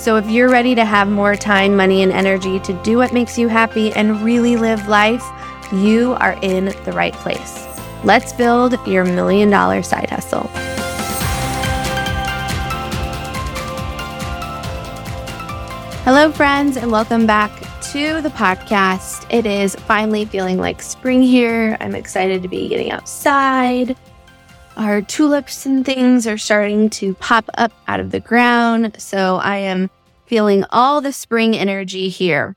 So, if you're ready to have more time, money, and energy to do what makes you happy and really live life, you are in the right place. Let's build your million dollar side hustle. Hello, friends, and welcome back to the podcast. It is finally feeling like spring here. I'm excited to be getting outside. Our tulips and things are starting to pop up out of the ground. So I am feeling all the spring energy here.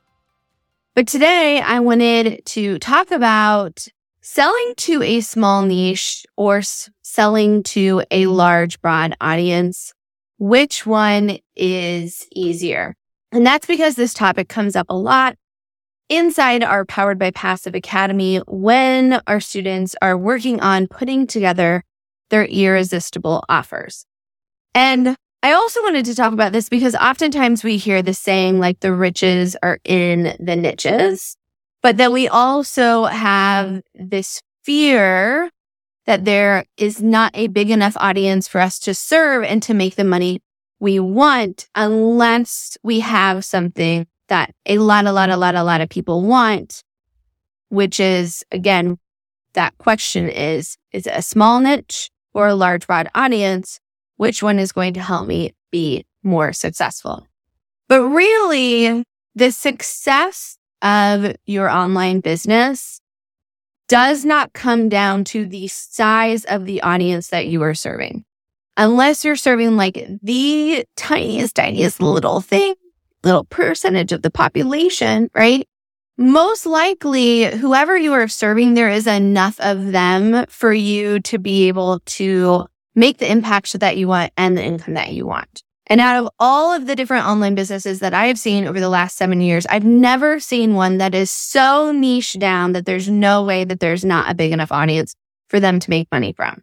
But today I wanted to talk about selling to a small niche or selling to a large, broad audience. Which one is easier? And that's because this topic comes up a lot inside our Powered by Passive Academy when our students are working on putting together their irresistible offers. And I also wanted to talk about this because oftentimes we hear the saying like the riches are in the niches, but then we also have this fear that there is not a big enough audience for us to serve and to make the money we want unless we have something that a lot, a lot, a lot, a lot of people want, which is again, that question is, is it a small niche or a large, broad audience? Which one is going to help me be more successful? But really, the success of your online business does not come down to the size of the audience that you are serving unless you're serving like the tiniest, tiniest little thing, little percentage of the population, right? Most likely, whoever you are serving, there is enough of them for you to be able to make the impact that you want and the income that you want. And out of all of the different online businesses that I have seen over the last seven years, I've never seen one that is so niche down that there's no way that there's not a big enough audience for them to make money from.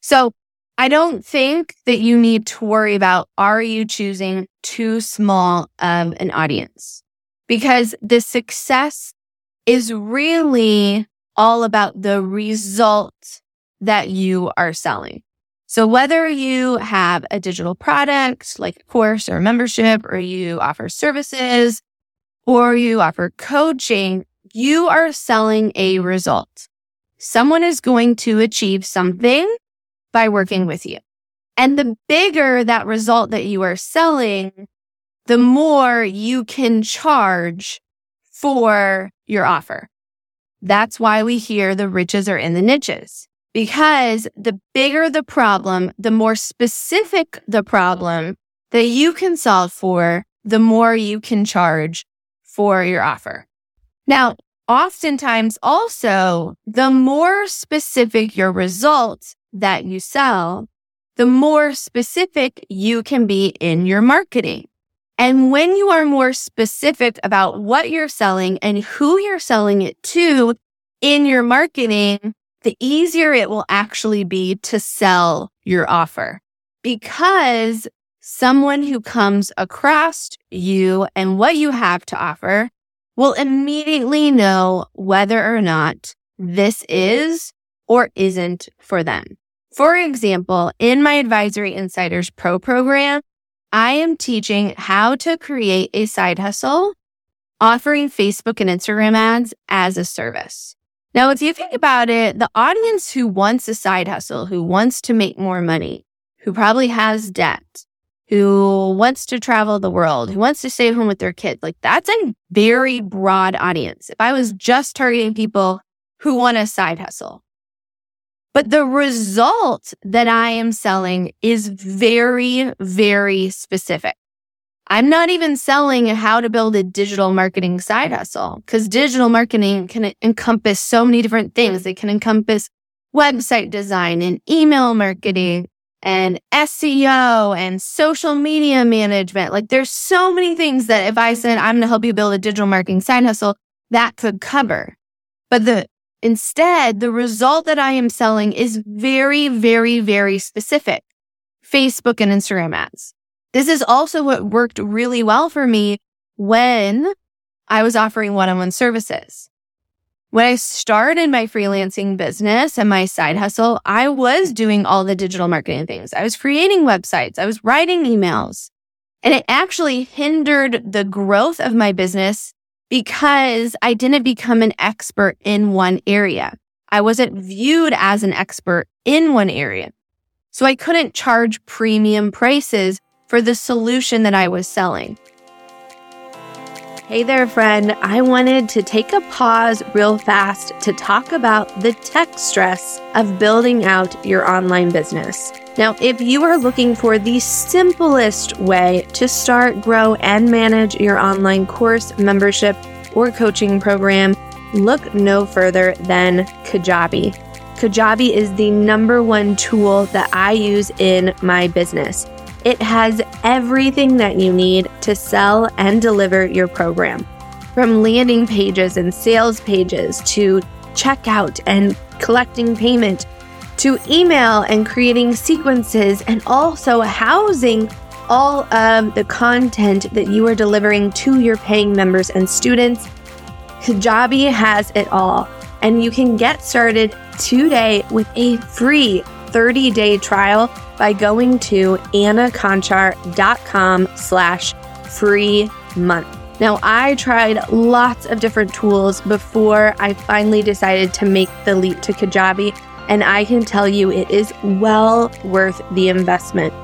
So I don't think that you need to worry about are you choosing too small of an audience? Because the success is really all about the result that you are selling. So whether you have a digital product like a course or a membership, or you offer services, or you offer coaching, you are selling a result. Someone is going to achieve something by working with you. And the bigger that result that you are selling, the more you can charge for your offer. That's why we hear the riches are in the niches because the bigger the problem, the more specific the problem that you can solve for, the more you can charge for your offer. Now, oftentimes also, the more specific your results, that you sell, the more specific you can be in your marketing. And when you are more specific about what you're selling and who you're selling it to in your marketing, the easier it will actually be to sell your offer because someone who comes across you and what you have to offer will immediately know whether or not this is or isn't for them. For example, in my Advisory Insiders Pro program, I am teaching how to create a side hustle offering Facebook and Instagram ads as a service. Now, if you think about it, the audience who wants a side hustle, who wants to make more money, who probably has debt, who wants to travel the world, who wants to stay home with their kids, like that's a very broad audience. If I was just targeting people who want a side husle, but the result that I am selling is very, very specific. I'm not even selling how to build a digital marketing side hustle because digital marketing can encompass so many different things. It can encompass website design and email marketing and SEO and social media management. Like there's so many things that if I said, I'm going to help you build a digital marketing side hustle, that could cover. But the instead, the result that I am selling is very, very, very specific. Facebook and Instagram ads. This is also what worked really well for me when I was offering one-on-one services. When I started my freelancing business and my side hustle, I was doing all the digital marketing things. I was creating websites. I was writing emails and it actually hindered the growth of my business because I didn't become an expert in one area. I wasn't viewed as an expert in one area. So I couldn't charge premium prices for the solution that I was selling. Hey there, friend. I wanted to take a pause real fast to talk about the tech stress of building out your online business. Now, if you are looking for the simplest way to start, grow, and manage your online course, membership, or coaching program, look no further than Kajabi. Kajabi is the number one tool that I use in my business. It has everything that you need to sell and deliver your program. From landing pages and sales pages to checkout and collecting payment to email and creating sequences and also housing all of the content that you are delivering to your paying members and students. Kajabi has it all, and you can get started today with a free 30 day trial by going to annaconchar.com slash free month. Now, I tried lots of different tools before I finally decided to make the leap to Kajabi, and I can tell you it is well worth the investment.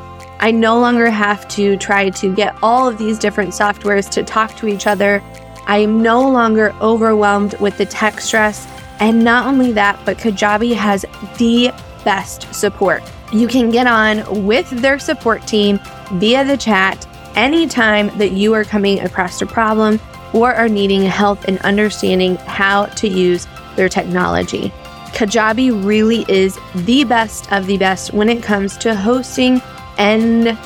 I no longer have to try to get all of these different softwares to talk to each other. I am no longer overwhelmed with the tech stress. And not only that, but Kajabi has the best support. You can get on with their support team via the chat anytime that you are coming across a problem or are needing help in understanding how to use their technology. Kajabi really is the best of the best when it comes to hosting and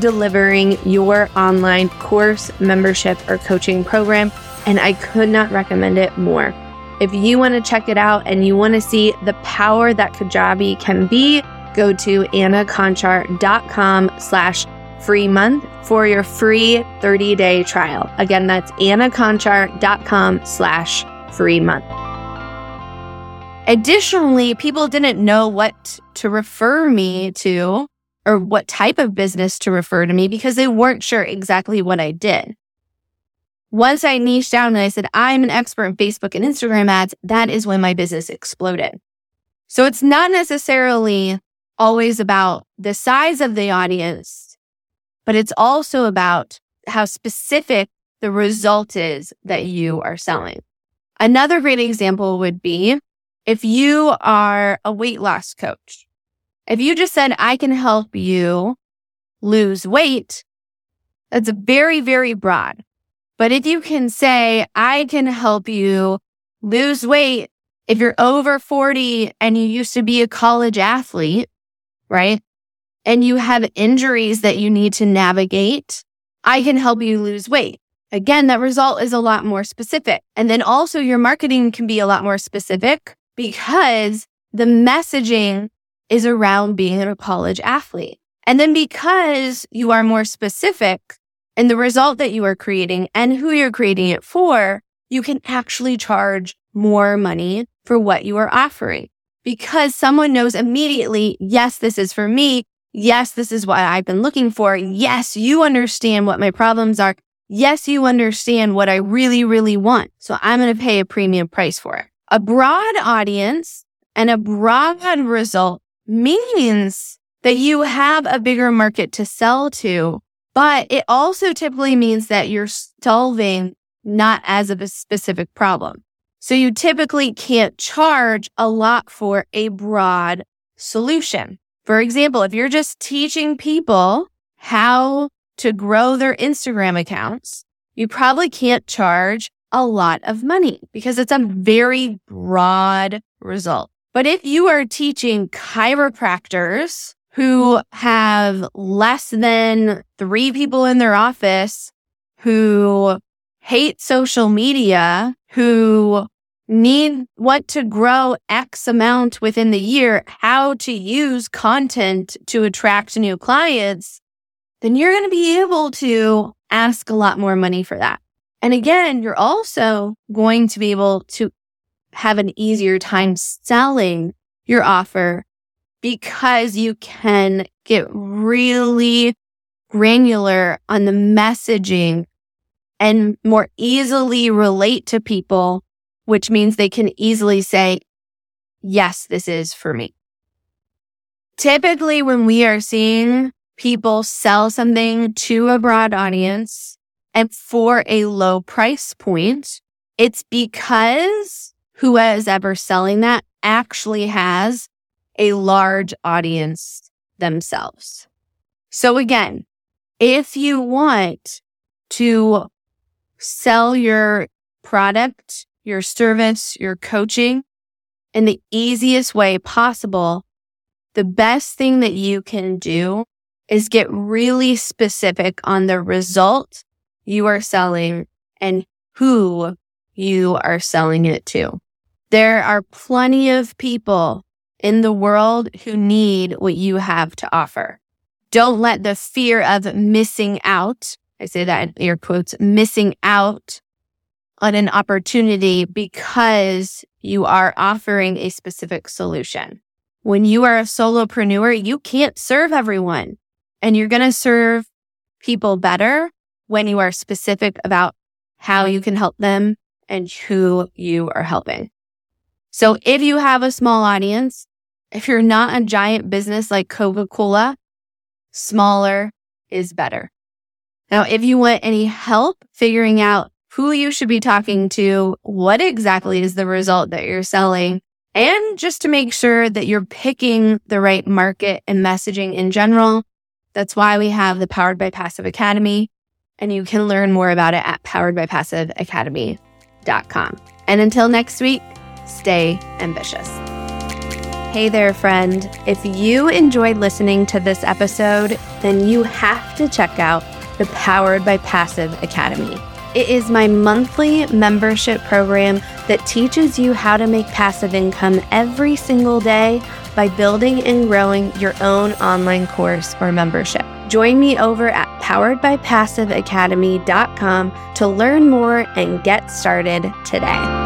delivering your online course, membership, or coaching program. And I could not recommend it more. If you want to check it out and you want to see the power that Kajabi can be, go to annaconchar.com slash free month for your free 30-day trial. Again, that's annaconchar.com slash free month. Additionally, people didn't know what to refer me to or what type of business to refer to me because they weren't sure exactly what I did. Once I niched down and I said, I'm an expert in Facebook and Instagram ads, that is when my business exploded. So it's not necessarily always about the size of the audience, but it's also about how specific the result is that you are selling. Another great example would be if you are a weight loss coach. If you just said, I can help you lose weight, that's very, very broad. But if you can say, I can help you lose weight if you're over 40 and you used to be a college athlete, right? And you have injuries that you need to navigate, I can help you lose weight. Again, that result is a lot more specific. And then also your marketing can be a lot more specific because the messaging is around being a college athlete. And then because you are more specific, and the result that you are creating and who you're creating it for, you can actually charge more money for what you are offering because someone knows immediately, yes, this is for me. Yes, this is what I've been looking for. Yes, you understand what my problems are. Yes, you understand what I really, really want. So I'm going to pay a premium price for it. A broad audience and a broad result means that you have a bigger market to sell to but it also typically means that you're solving not as of a specific problem. So you typically can't charge a lot for a broad solution. For example, if you're just teaching people how to grow their Instagram accounts, you probably can't charge a lot of money because it's a very broad result. But if you are teaching chiropractors who have less than three people in their office who hate social media, who need what to grow X amount within the year, how to use content to attract new clients, then you're going to be able to ask a lot more money for that. And again, you're also going to be able to have an easier time selling your offer because you can get really granular on the messaging and more easily relate to people, which means they can easily say, yes, this is for me. Typically, when we are seeing people sell something to a broad audience and for a low price point, it's because whoever ever selling that actually has a large audience themselves. So again, if you want to sell your product, your service, your coaching in the easiest way possible, the best thing that you can do is get really specific on the result you are selling and who you are selling it to. There are plenty of people in the world who need what you have to offer. Don't let the fear of missing out, I say that in air quotes, missing out on an opportunity because you are offering a specific solution. When you are a solopreneur, you can't serve everyone and you're going to serve people better when you are specific about how you can help them and who you are helping. So if you have a small audience, if you're not a giant business like Coca Cola, smaller is better. Now, if you want any help figuring out who you should be talking to, what exactly is the result that you're selling, and just to make sure that you're picking the right market and messaging in general, that's why we have the Powered by Passive Academy. And you can learn more about it at poweredbypassiveacademy.com. And until next week, stay ambitious. Hey there, friend. If you enjoyed listening to this episode, then you have to check out the Powered by Passive Academy. It is my monthly membership program that teaches you how to make passive income every single day by building and growing your own online course or membership. Join me over at poweredbypassiveacademy.com to learn more and get started today.